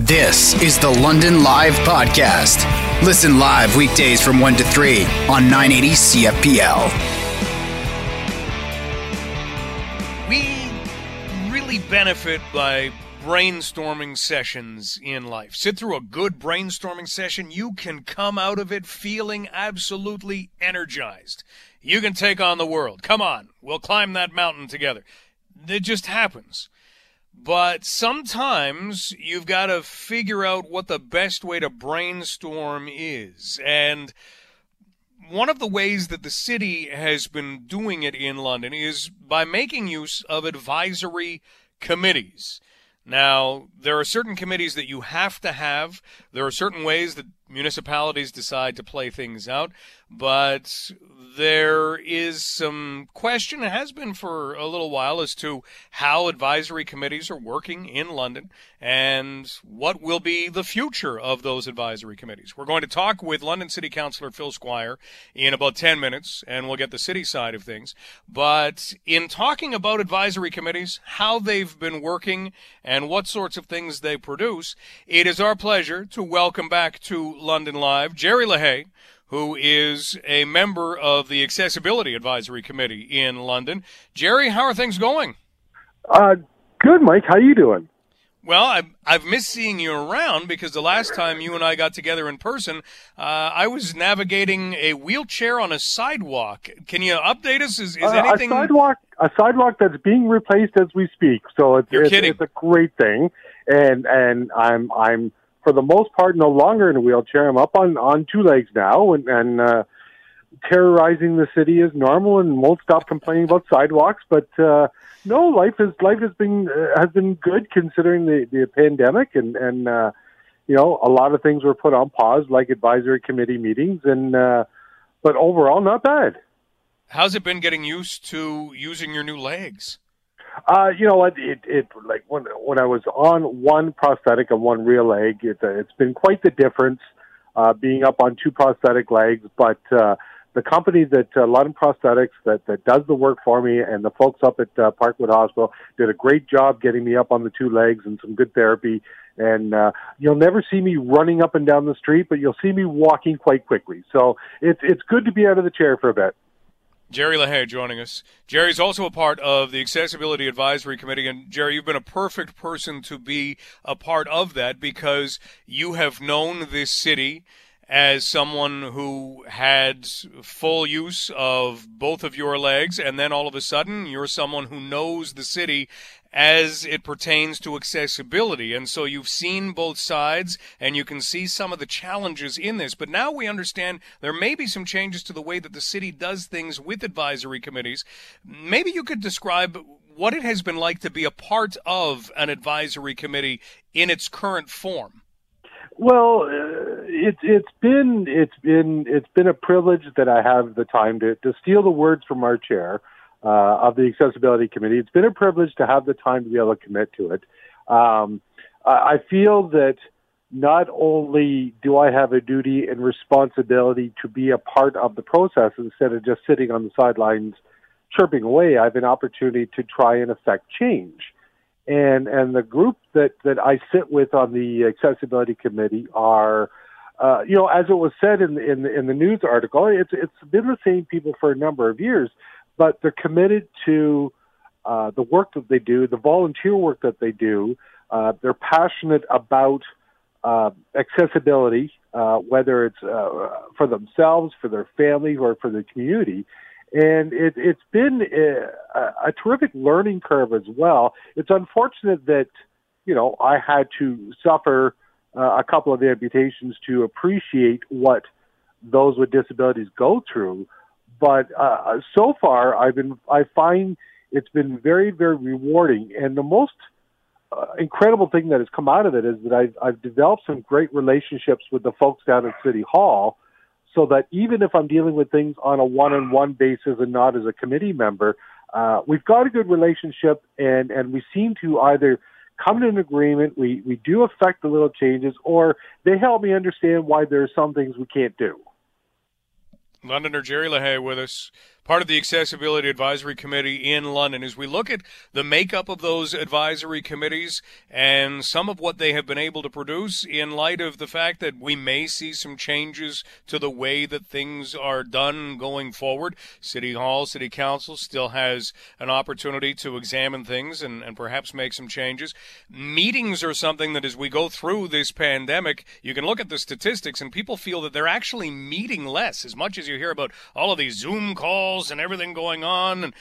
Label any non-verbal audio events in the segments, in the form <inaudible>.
This is the London Live Podcast. Listen live weekdays from 1 to 3 on 980 CFPL. We really benefit by brainstorming sessions in life. Sit through a good brainstorming session, you can come out of it feeling absolutely energized. You can take on the world. Come on, we'll climb that mountain together. It just happens. But sometimes you've got to figure out what the best way to brainstorm is. And one of the ways that the city has been doing it in London is by making use of advisory committees. Now, there are certain committees that you have to have. There are certain ways that municipalities decide to play things out, but there is some question, it has been for a little while, as to how advisory committees are working in London and what will be the future of those advisory committees. We're going to talk with London City Councillor Phil Squire in about 10 minutes, and we'll get the city side of things. But in talking about advisory committees, how they've been working, and what sorts of things they produce, it is our pleasure to welcome back to London Live Jerry LaHaye who is a member of the Accessibility Advisory Committee in London. Jerry, how are things going? Uh, good, Mike. How are you doing? Well, I've, I've missed seeing you around because the last time you and I got together in person, uh, I was navigating a wheelchair on a sidewalk. Can you update us? Is, is uh, anything a sidewalk? A sidewalk that's being replaced as we speak. So it's, You're it's, kidding. it's a great thing, and and I'm I'm for the most part no longer in a wheelchair. I'm up on on two legs now, and and uh, terrorizing the city as normal, and won't stop complaining about sidewalks. But uh, no, life is life has been uh, has been good considering the the pandemic, and and uh, you know a lot of things were put on pause, like advisory committee meetings, and uh, but overall not bad. How's it been getting used to using your new legs? Uh, you know what? It, it like when when I was on one prosthetic and one real leg, it, uh, it's been quite the difference uh, being up on two prosthetic legs. But uh, the company that uh, London Prosthetics that that does the work for me, and the folks up at uh, Parkwood Hospital did a great job getting me up on the two legs and some good therapy. And uh, you'll never see me running up and down the street, but you'll see me walking quite quickly. So it's it's good to be out of the chair for a bit. Jerry LaHaye joining us. Jerry's also a part of the Accessibility Advisory Committee. And Jerry, you've been a perfect person to be a part of that because you have known this city as someone who had full use of both of your legs, and then all of a sudden you're someone who knows the city as it pertains to accessibility. And so you've seen both sides and you can see some of the challenges in this. But now we understand there may be some changes to the way that the city does things with advisory committees. Maybe you could describe what it has been like to be a part of an advisory committee in its current form. Well, uh, it's it's been it's been it's been a privilege that I have the time to to steal the words from our chair uh, of the accessibility committee. It's been a privilege to have the time to be able to commit to it. Um, I feel that not only do I have a duty and responsibility to be a part of the process instead of just sitting on the sidelines chirping away, I have an opportunity to try and affect change and and the group that that I sit with on the accessibility committee are, uh, you know, as it was said in the, in in the news article, it's it's been the same people for a number of years, but they're committed to uh, the work that they do, the volunteer work that they do. Uh, they're passionate about uh, accessibility, uh, whether it's uh, for themselves, for their family, or for the community and it, it's been a, a terrific learning curve as well. It's unfortunate that you know I had to suffer uh, a couple of amputations to appreciate what those with disabilities go through. But uh, so far, I've been I find it's been very very rewarding, and the most uh, incredible thing that has come out of it is that I've, I've developed some great relationships with the folks down at City Hall so that even if I'm dealing with things on a one-on-one basis and not as a committee member, uh, we've got a good relationship, and and we seem to either come to an agreement. We we do affect the little changes, or they help me understand why there are some things we can't do. Londoner Jerry LaHaye with us, part of the Accessibility Advisory Committee in London. As we look at the makeup of those advisory committees and some of what they have been able to produce in light of the fact that we may see some changes to the way that things are done going forward, City Hall, City Council still has an opportunity to examine things and, and perhaps make some changes. Meetings are something that as we go through this pandemic, you can look at the statistics and people feel that they're actually meeting less as much as you hear about all of these Zoom calls and everything going on and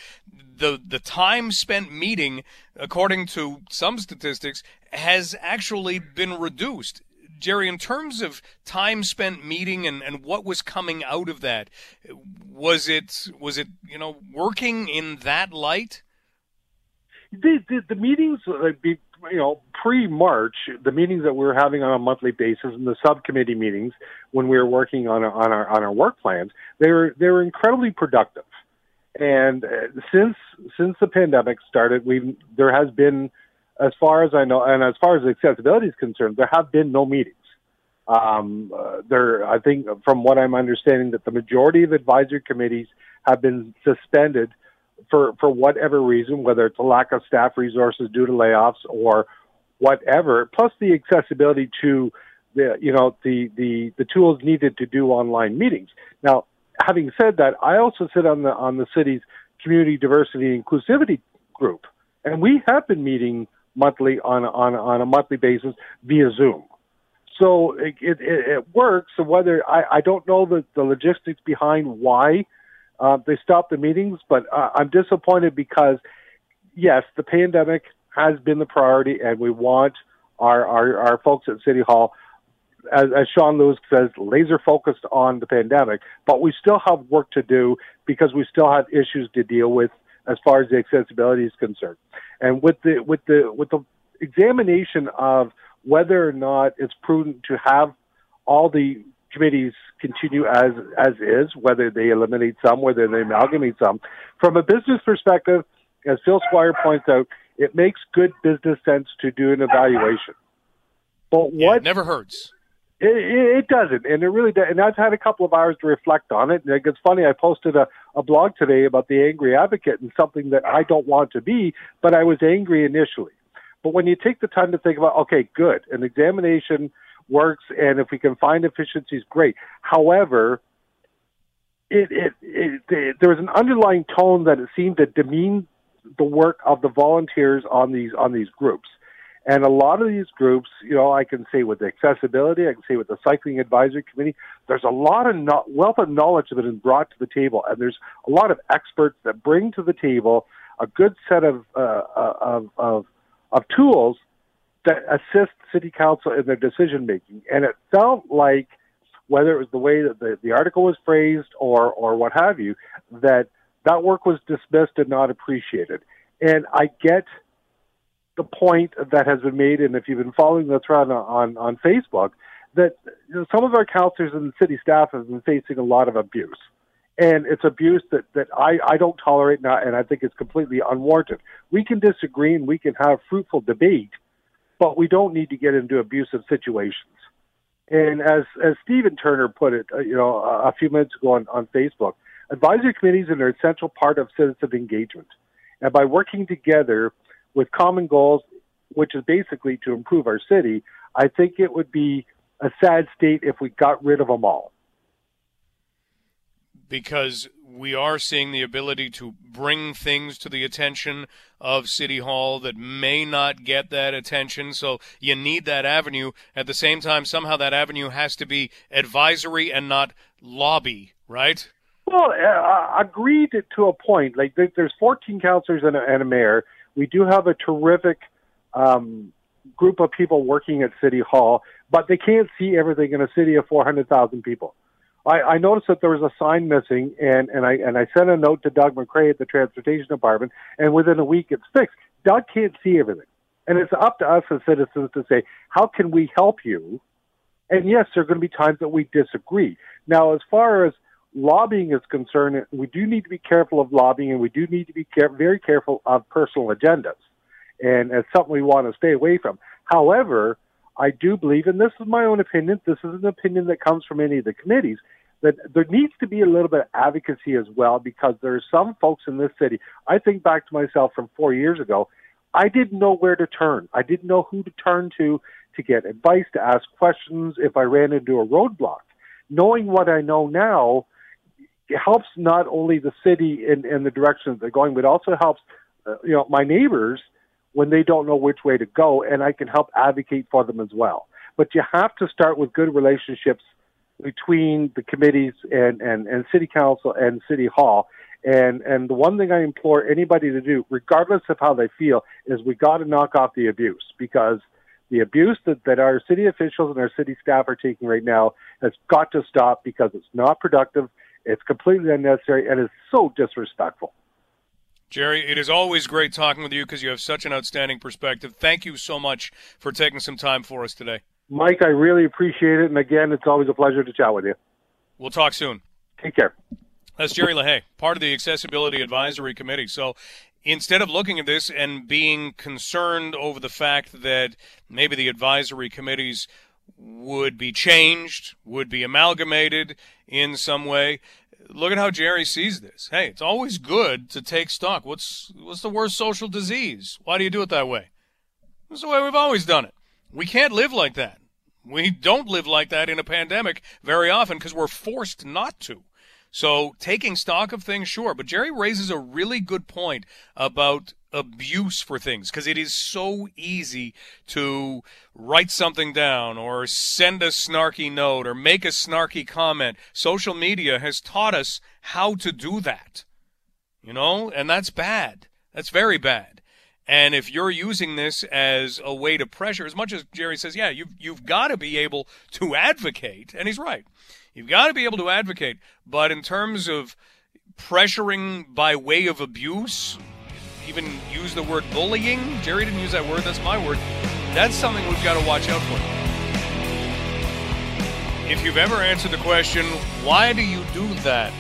the the time spent meeting according to some statistics has actually been reduced Jerry, in terms of time spent meeting and, and what was coming out of that, was it was it you know working in that light? The the, the meetings, uh, you know, pre March, the meetings that we were having on a monthly basis and the subcommittee meetings when we were working on on our on our work plans, they were they were incredibly productive. And uh, since since the pandemic started, we there has been as far as I know, and as far as accessibility is concerned, there have been no meetings. Um, uh, there, I think, from what I'm understanding, that the majority of advisory committees have been suspended for for whatever reason, whether it's a lack of staff resources due to layoffs or whatever. Plus, the accessibility to the you know the the the tools needed to do online meetings. Now, having said that, I also sit on the on the city's community diversity inclusivity group, and we have been meeting monthly on on on a monthly basis via Zoom. So it it, it works. So whether I, I don't know the, the logistics behind why uh, they stopped the meetings, but uh, I'm disappointed because yes, the pandemic has been the priority, and we want our our, our folks at City Hall. As, as Shawn Lewis says, laser focused on the pandemic, but we still have work to do because we still have issues to deal with as far as the accessibility is concerned. And with the with the with the examination of whether or not it's prudent to have all the committees continue as as is, whether they eliminate some, whether they amalgamate some. From a business perspective, as Phil Squire points out, it makes good business sense to do an evaluation. But what yeah, never hurts. It, it, doesn't, and it really does. And I've had a couple of hours to reflect on it. And it's funny. I posted a, a blog today about the angry advocate and something that I don't want to be, but I was angry initially. But when you take the time to think about, okay, good, an examination works, and if we can find efficiencies, great. However, it, it, it, it there was an underlying tone that it seemed to demean the work of the volunteers on these on these groups. And a lot of these groups, you know, I can say with the accessibility, I can say with the Cycling Advisory Committee, there's a lot of no- wealth of knowledge that been brought to the table, and there's a lot of experts that bring to the table a good set of uh, uh of, of of tools that assist City Council in their decision making. And it felt like, whether it was the way that the, the article was phrased or or what have you, that that work was dismissed and not appreciated. And I get the point that has been made, and if you've been following the thread on, on, Facebook, that you know, some of our counselors and city staff have been facing a lot of abuse. And it's abuse that, that I, I don't tolerate now, and I think it's completely unwarranted. We can disagree and we can have fruitful debate, but we don't need to get into abusive situations. And as as Stephen Turner put it, uh, you know, a, a few minutes ago on, on Facebook, advisory committees are an essential part of citizen engagement. And by working together, with common goals, which is basically to improve our city, I think it would be a sad state if we got rid of them all. Because we are seeing the ability to bring things to the attention of City Hall that may not get that attention. So you need that avenue. At the same time, somehow that avenue has to be advisory and not lobby, right? Well, uh, agreed to a point. Like there's 14 councillors and a, and a mayor we do have a terrific um, group of people working at City Hall, but they can't see everything in a city of 400,000 people. I, I noticed that there was a sign missing, and, and I and I sent a note to Doug MacRae at the Transportation Department, and within a week it's fixed. Doug can't see everything, and it's up to us as citizens to say, how can we help you? And yes, there are going to be times that we disagree. Now, as far as lobbying is concerned, we do need to be careful of lobbying, and we do need to be care- very careful of personal agendas, and it's something we want to stay away from. However, I do believe, and this is my own opinion, this is an opinion that comes from any of the committees, that there needs to be a little bit of advocacy as well because there are some folks in this city. I think back to myself from four years ago. I didn't know where to turn. I didn't know who to turn to to get advice, to ask questions if I ran into a roadblock. Knowing what I know now helps not only the city in, in the direction that they're going, but also helps uh, you know my neighbors when they don't know which way to go, and I can help advocate for them as well. But you have to start with good relationships between the committees and, and, and city council and city hall. And and the one thing I implore anybody to do, regardless of how they feel, is we got to knock off the abuse because the abuse that, that our city officials and our city staff are taking right now has got to stop because it's not productive, it's completely unnecessary, and it's so disrespectful. Jerry, it is always great talking with you because you have such an outstanding perspective. Thank you so much for taking some time for us today. Mike, I really appreciate it. And again, it's always a pleasure to chat with you. We'll talk soon. Take care. That's Jerry LaHaye, part of the Accessibility Advisory Committee. So instead of looking at this and being concerned over the fact that maybe the advisory committees would be changed, would be amalgamated in some way, look at how Jerry sees this. Hey, it's always good to take stock. What's what's the worst social disease? Why do you do it that way? Is the way we've always done it. We can't live like that. We don't live like that in a pandemic very often because we're forced not to. So taking stock of things, sure. But Jerry raises a really good point about abuse for things because it is so easy to write something down or send a snarky note or make a snarky comment. Social media has taught us how to do that. You know, and that's bad. That's very bad. And if you're using this as a way to pressure, as much as Jerry says, yeah, you've, you've got to be able to advocate, and he's right. You've got to be able to advocate. But in terms of pressuring by way of abuse, even use the word bullying, Jerry didn't use that word, that's my word. That's something we've got to watch out for. If you've ever answered the question, why do you do that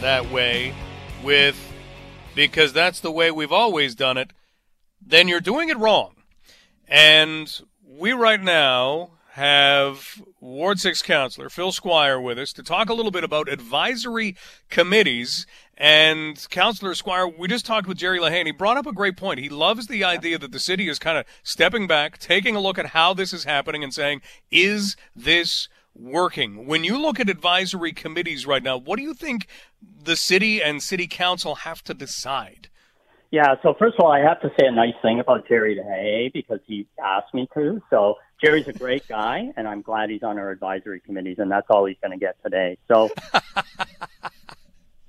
that way with because that's the way we've always done it, then you're doing it wrong. And we right now have Ward 6 counselor Phil Squire with us to talk a little bit about advisory committees. And Counselor Squire, we just talked with Jerry LaHaye, and he brought up a great point. He loves the idea that the city is kind of stepping back, taking a look at how this is happening, and saying, is this working? When you look at advisory committees right now, what do you think the city and city council have to decide? Yeah, so first of all, I have to say a nice thing about Jerry LaHaye because he asked me to. So Jerry's a great guy, and I'm glad he's on our advisory committees, and that's all he's going to get today. So <laughs>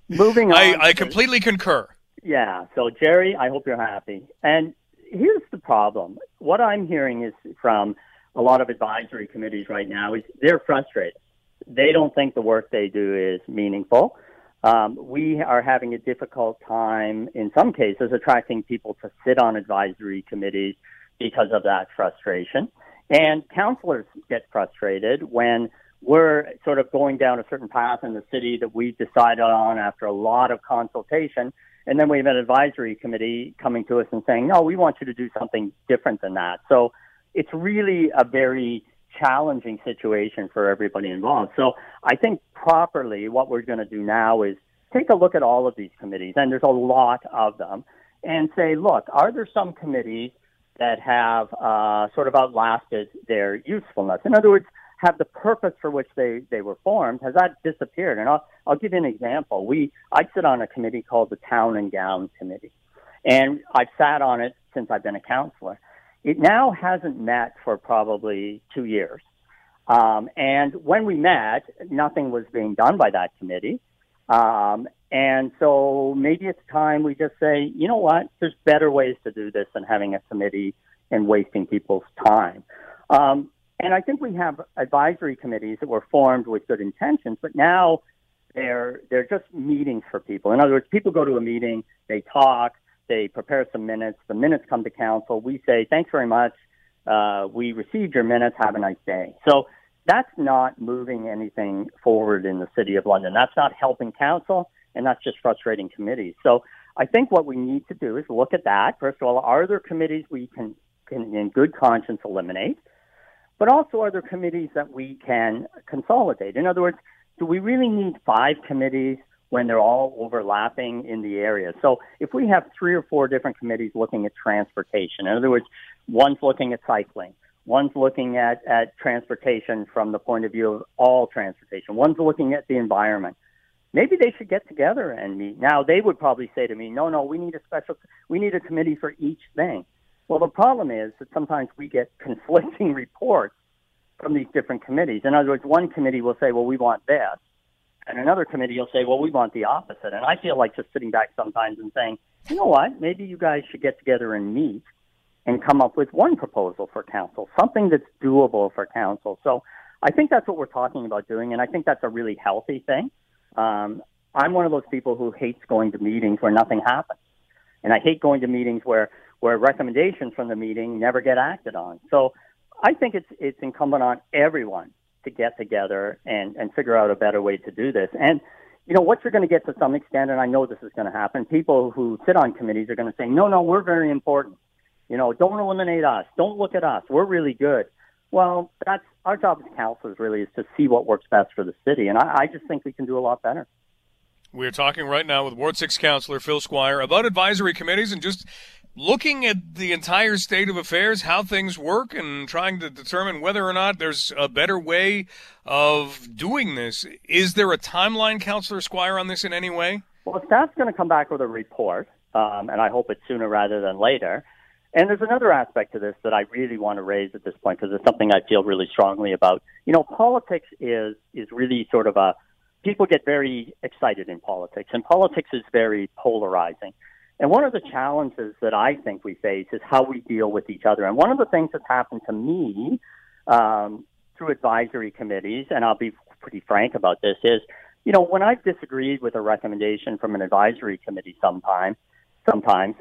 moving on. I, I completely concur. Yeah, so Jerry, I hope you're happy. And here's the problem. What I'm hearing is from a lot of advisory committees right now is they're frustrated. They don't think the work they do is meaningful. Um, we are having a difficult time, in some cases, attracting people to sit on advisory committees because of that frustration. And counselors get frustrated when we're sort of going down a certain path in the city that we've decided on after a lot of consultation. And then we have an advisory committee coming to us and saying, no, we want you to do something different than that. So it's really a very challenging situation for everybody involved. So I think properly what we're going to do now is take a look at all of these committees, and there's a lot of them, and say, look, are there some committees that have uh, sort of outlasted their usefulness? In other words, have the purpose for which they, they were formed, has that disappeared? And I'll, I'll give you an example. We, I sit on a committee called the Town and Gown Committee, and I've sat on it since I've been a counselor. It now hasn't met for probably two years. Um, and when we met, nothing was being done by that committee. Um, and so maybe it's time we just say, you know what, there's better ways to do this than having a committee and wasting people's time. Um, and I think we have advisory committees that were formed with good intentions, but now they're they're just meetings for people. In other words, people go to a meeting, they talk, they prepare some minutes. The minutes come to council. We say, thanks very much. Uh, we received your minutes. Have a nice day. So that's not moving anything forward in the city of London. That's not helping council, and that's just frustrating committees. So I think what we need to do is look at that. First of all, are there committees we can, can in good conscience, eliminate? But also, are there committees that we can consolidate? In other words, do we really need five committees when they're all overlapping in the area? So if we have three or four different committees looking at transportation, in other words, one's looking at cycling, one's looking at, at transportation from the point of view of all transportation, one's looking at the environment. Maybe they should get together and meet. Now they would probably say to me, "No, no, we need a special, we need a committee for each thing." Well, the problem is that sometimes we get conflicting <laughs> reports from these different committees. In other words, one committee will say, well, we want this. And another committee will say, well, we want the opposite. And I feel like just sitting back sometimes and saying, you know what, maybe you guys should get together and meet and come up with one proposal for council, something that's doable for council. So I think that's what we're talking about doing, and I think that's a really healthy thing. Um, I'm one of those people who hates going to meetings where nothing happens, and I hate going to meetings where where recommendations from the meeting never get acted on. So I think it's it's incumbent on everyone to get together and and figure out a better way to do this. And you know what you're going to get to some extent, and I know this is going to happen. People who sit on committees are going to say, "No, no, we're very important. You know, don't eliminate us. Don't look at us. We're really good." Well, that's our job as councilors. Really, is to see what works best for the city, and I, I just think we can do a lot better. We're talking right now with Ward Six Councilor Phil Squire about advisory committees and just looking at the entire state of affairs, how things work, and trying to determine whether or not there's a better way of doing this. Is there a timeline, Councillor Squire, on this in any way? Well, staff's going to come back with a report, um, and I hope it's sooner rather than later. And there's another aspect to this that I really want to raise at this point because it's something I feel really strongly about. You know, politics is is really sort of a people get very excited in politics, and politics is very polarizing. And one of the challenges that I think we face is how we deal with each other. And one of the things that's happened to me um, through advisory committees, and I'll be pretty frank about this, is you know when I've disagreed with a recommendation from an advisory committee, sometimes, sometimes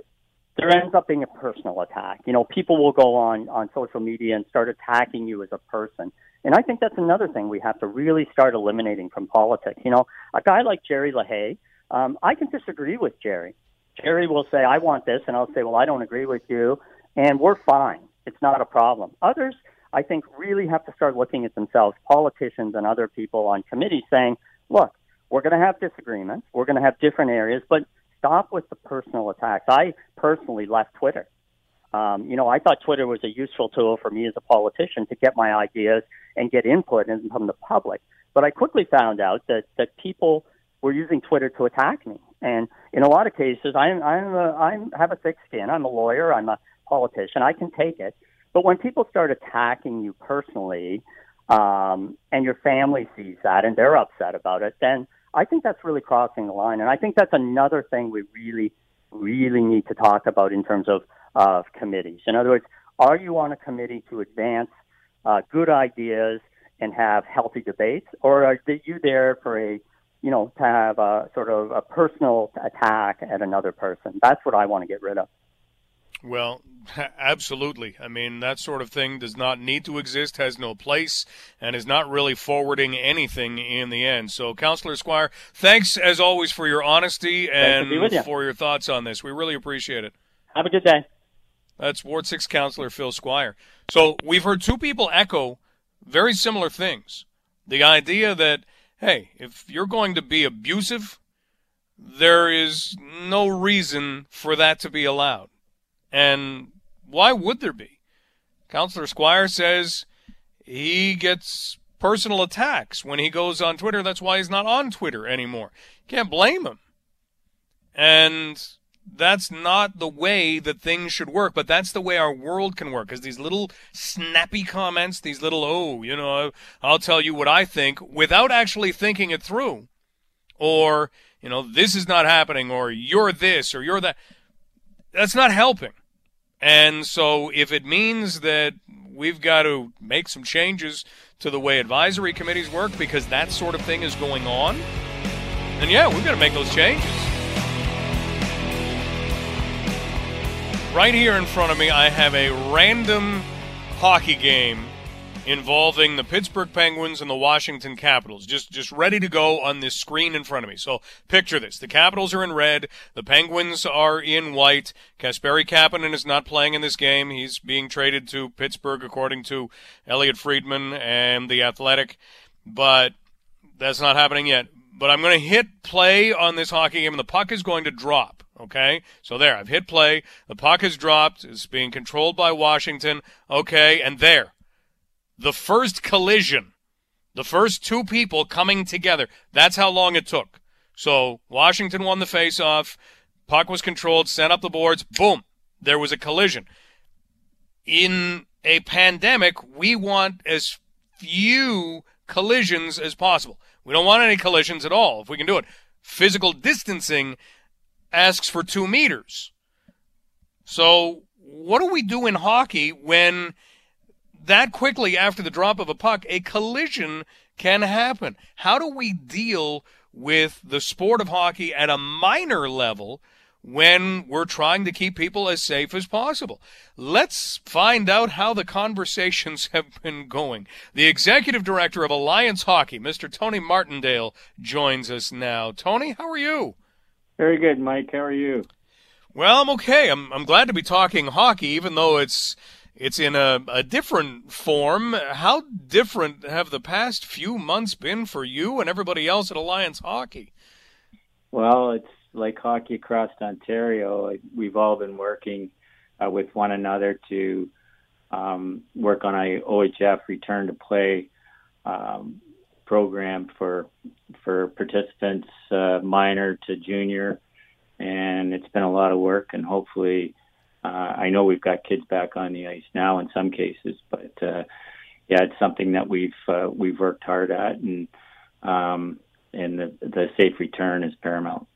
there ends up being a personal attack. You know, people will go on on social media and start attacking you as a person. And I think that's another thing we have to really start eliminating from politics. You know, a guy like Jerry LaHaye, um, I can disagree with Jerry. Jerry will say, I want this, and I'll say, well, I don't agree with you, and we're fine. It's not a problem. Others, I think, really have to start looking at themselves, politicians and other people on committees, saying, look, we're going to have disagreements, we're going to have different areas, but stop with the personal attacks. I personally left Twitter. Um, you know, I thought Twitter was a useful tool for me as a politician to get my ideas and get input from the public. But I quickly found out that, that people were using Twitter to attack me. And in a lot of cases, I'm I'm a, I'm have a thick skin. I'm a lawyer. I'm a politician. I can take it. But when people start attacking you personally, um, and your family sees that and they're upset about it, then I think that's really crossing the line. And I think that's another thing we really, really need to talk about in terms of of committees. In other words, are you on a committee to advance uh, good ideas and have healthy debates, or are you there for a you know, to have a sort of a personal attack at another person. That's what I want to get rid of. Well, <laughs> absolutely. I mean, that sort of thing does not need to exist, has no place, and is not really forwarding anything in the end. So, Councillor Squire, thanks as always for your honesty and you. for your thoughts on this. We really appreciate it. Have a good day. That's Ward 6 Councillor Phil Squire. So, we've heard two people echo very similar things. The idea that hey, if you're going to be abusive, there is no reason for that to be allowed. And why would there be? Counselor Squire says he gets personal attacks when he goes on Twitter. That's why he's not on Twitter anymore. Can't blame him. And that's not the way that things should work, but that's the way our world can work. Because these little snappy comments, these little, oh, you know, I'll tell you what I think without actually thinking it through. Or, you know, this is not happening, or you're this, or you're that. That's not helping. And so if it means that we've got to make some changes to the way advisory committees work because that sort of thing is going on, then yeah, we've got to make those changes. Right here in front of me, I have a random hockey game involving the Pittsburgh Penguins and the Washington Capitals. Just just ready to go on this screen in front of me. So picture this. The Capitals are in red, the Penguins are in white. Kasperi Kapanen is not playing in this game. He's being traded to Pittsburgh according to Elliotte Friedman and the Athletic. But That's not happening yet. But I'm going to hit play on this hockey game, and the puck is going to drop. Okay, so there, I've hit play. The puck has dropped. It's being controlled by Washington. Okay, and there, the first collision, the first two people coming together. That's how long it took. So Washington won the faceoff. Puck was controlled, sent up the boards. Boom, there was a collision. In a pandemic, we want as few collisions as possible. We don't want any collisions at all if we can do it. Physical distancing asks for two meters. So, what do we do in hockey when that quickly after the drop of a puck, a collision can happen? How do we deal with the sport of hockey at a minor level when we're trying to keep people as safe as possible. Let's find out how the conversations <laughs> have been going. The executive director of Alliance Hockey, Mr. Tony Martindale, joins us now. Tony, how are you? Very good, Mike. How are you? Well, I'm okay. I'm I'm glad to be talking hockey, even though it's it's in a, a different form. How different have the past few months been for you and everybody else at Alliance Hockey? Well, it's like hockey across Ontario. We've all been working uh, with one another to um, work on a OHF return to play um, program for for participants uh, minor to junior, and it's been a lot of work. And hopefully, uh, I know we've got kids back on the ice now in some cases, but uh, yeah, it's something that we've uh, we've worked hard at, and um, and the the safe return is paramount.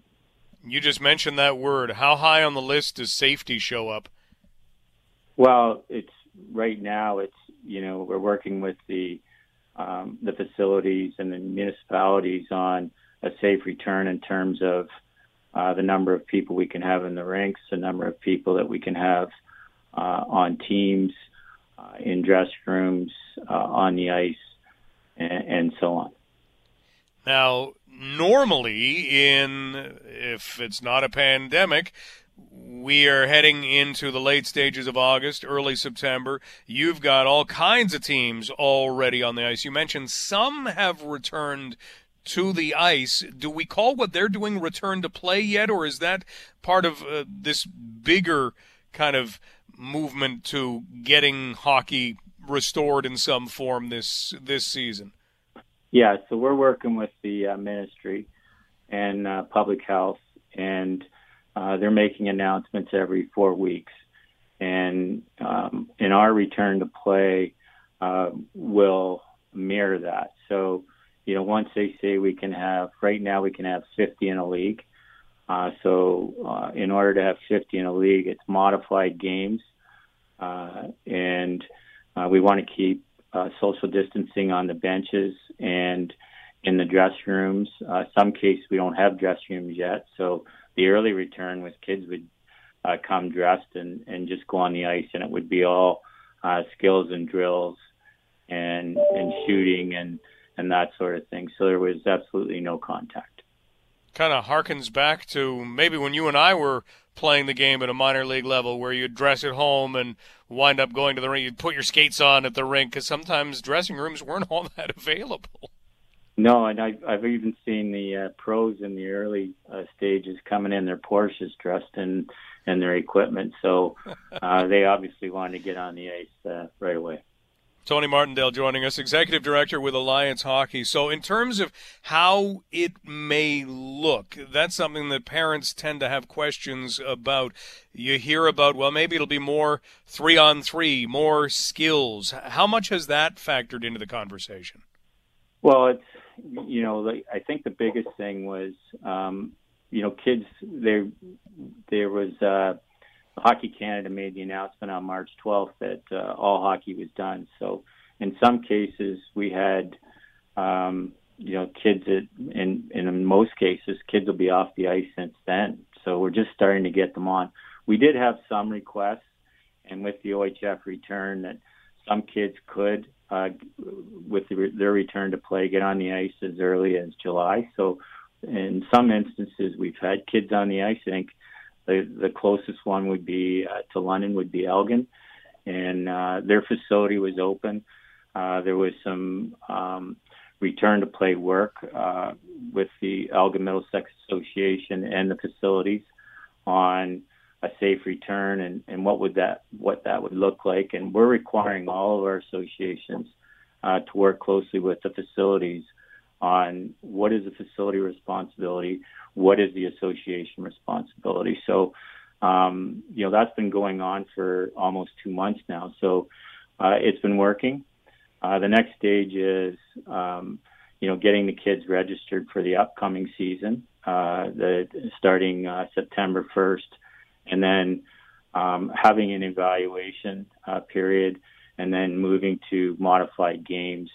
You just mentioned that word. How high on the list does safety show up? Well, it's right now. It's you know we're working with the um, the facilities and the municipalities on a safe return in terms of uh, the number of people we can have in the rinks, the number of people that we can have uh, on teams, uh, in dressing rooms, uh, on the ice, and, and so on. Now, normally, in if it's not a pandemic, we are heading into the late stages of August, early September. You've got all kinds of teams already on the ice. You mentioned some have returned to the ice. Do we call what they're doing return to play yet, or is that part of uh, this bigger kind of movement to getting hockey restored in some form this this season? Yeah, so we're working with the uh, ministry and uh, public health, and uh, they're making announcements every four weeks. And um, in our return to play, uh, will mirror that. So, you know, once they say we can have, right now we can have 50 in a league. Uh, so, uh, in order to have 50 in a league, it's modified games, and we want to keep uh, social distancing on the benches and in the dress rooms. Uh, some cases we don't have dress rooms yet, so the early return with kids would uh, come dressed and, and just go on the ice, and it would be all uh, skills and drills and and shooting and and that sort of thing. So there was absolutely no contact. Kind of harkens back to maybe when you and I were playing the game at a minor league level where you'd dress at home and wind up going to the rink. You'd put your skates on at the rink because sometimes dressing rooms weren't all <laughs> that available. No, and I've, I've even seen the uh, pros in the early uh, stages coming in their Porsches dressed in in their equipment. So <laughs> uh, they obviously wanted to get on the ice uh, right away. Tony Martindale joining us, executive director with Alliance Hockey. So, in terms of how it may look, that's something that parents tend to have questions about. You hear about, well, maybe it'll be more three on three, more skills. How much has that factored into the conversation? Well, it's, you know, I think the biggest thing was, um, you know, kids, there, there was, uh, Hockey Canada made the announcement on March 12th that uh, all hockey was done. So in some cases, we had, um, you know, kids that, in, in most cases, kids will be off the ice since then. So we're just starting to get them on. We did have some requests, and with the OHF return, that some kids could, uh, with the, their return to play, get on the ice as early as July. So in some instances, we've had kids on the ice. I think the the closest one would be uh, to London would be Elgin, and uh, their facility was open. Uh, there was some um, return to play work uh, with the Elgin Middlesex Association and the facilities on a safe return and, and what would that what that would look like. And we're requiring all of our associations uh, to work closely with the facilities on what is the facility responsibility, what is the association responsibility. So, um, you know, that's been going on for almost two months now. So uh, it's been working. Uh, the next stage is, um, you know, getting the kids registered for the upcoming season, uh, the starting uh, September 1st, and then um, having an evaluation uh, period, and then moving to modified games,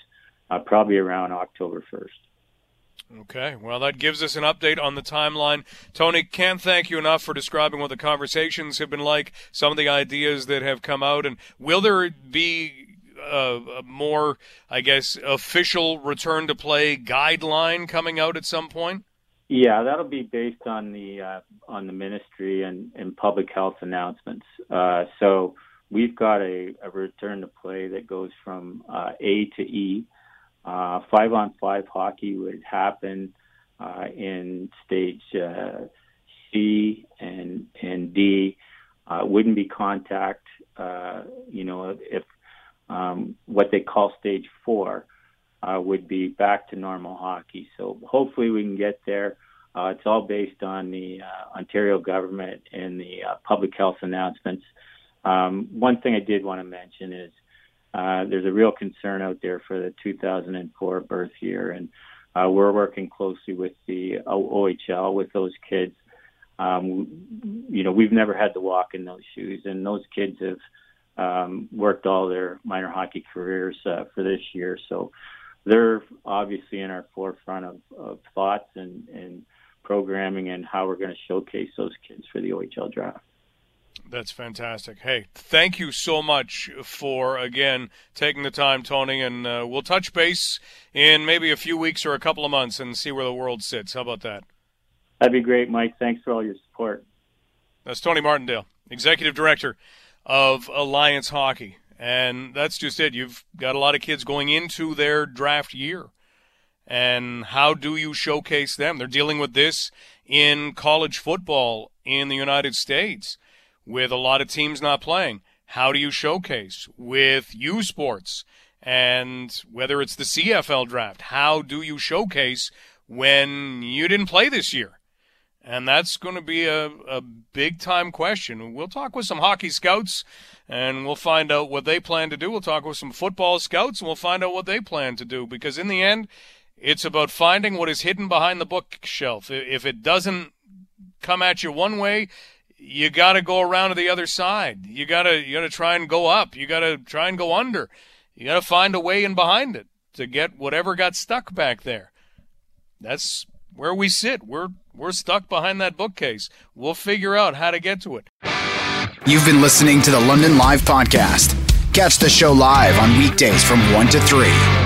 uh, probably around October 1st. Okay, well, that gives us an update on the timeline. Tony, can't thank you enough for describing what the conversations have been like, some of the ideas that have come out, and will there be a, a, more, I guess, official return to play guideline coming out at some point? Yeah, that'll be based on the uh, on the ministry and, and public health announcements. Uh, so we've got a, a, return to play that goes from uh, A to E. Uh, five on five hockey would happen uh, in stage uh, C and and D. wouldn't be contact. you know, if um, what they call stage four uh, would be back to normal hockey. So hopefully we can get there. Uh, it's all based on the uh, Ontario government and the uh, public health announcements. Um, one thing I did want to mention is uh, there's a real concern out there for the 2004 birth year, and uh, we're working closely with the OHL with those kids. Um, you know, we've never had to walk in those shoes, and those kids have um, worked all their minor hockey careers uh, for this year. So they're obviously in our forefront of, of thoughts and, and programming and how we're going to showcase those kids for the OHL draft. That's fantastic. Hey, thank you so much for again taking the time, Tony, and uh, we'll touch base in maybe a few weeks or a couple of months and see where the world sits. How about that? That'd be great, Mike. Thanks for all your support. That's Tony Martindale, Executive Director of Alliance Hockey. And that's just it. You've got a lot of kids going into their draft year. And how do you showcase them? They're dealing with this in college football in the United States with a lot of teams not playing. How do you showcase with U Sports and whether it's the CFL draft? How do you showcase when you didn't play this year? And that's going to be a, a big time question. We'll talk with some hockey scouts and we'll find out what they plan to do. We'll talk with some football scouts and we'll find out what they plan to do because in the end, it's about finding what is hidden behind the bookshelf. If it doesn't come at you one way, you got to go around to the other side. You got to you got to try and go up. You got to try and go under. You got to find a way in behind it to get whatever got stuck back there. That's where we sit. We're we're stuck behind that bookcase. We'll figure out how to get to it. You've been listening to the London Live podcast. Catch the show live on weekdays from 1 to 3.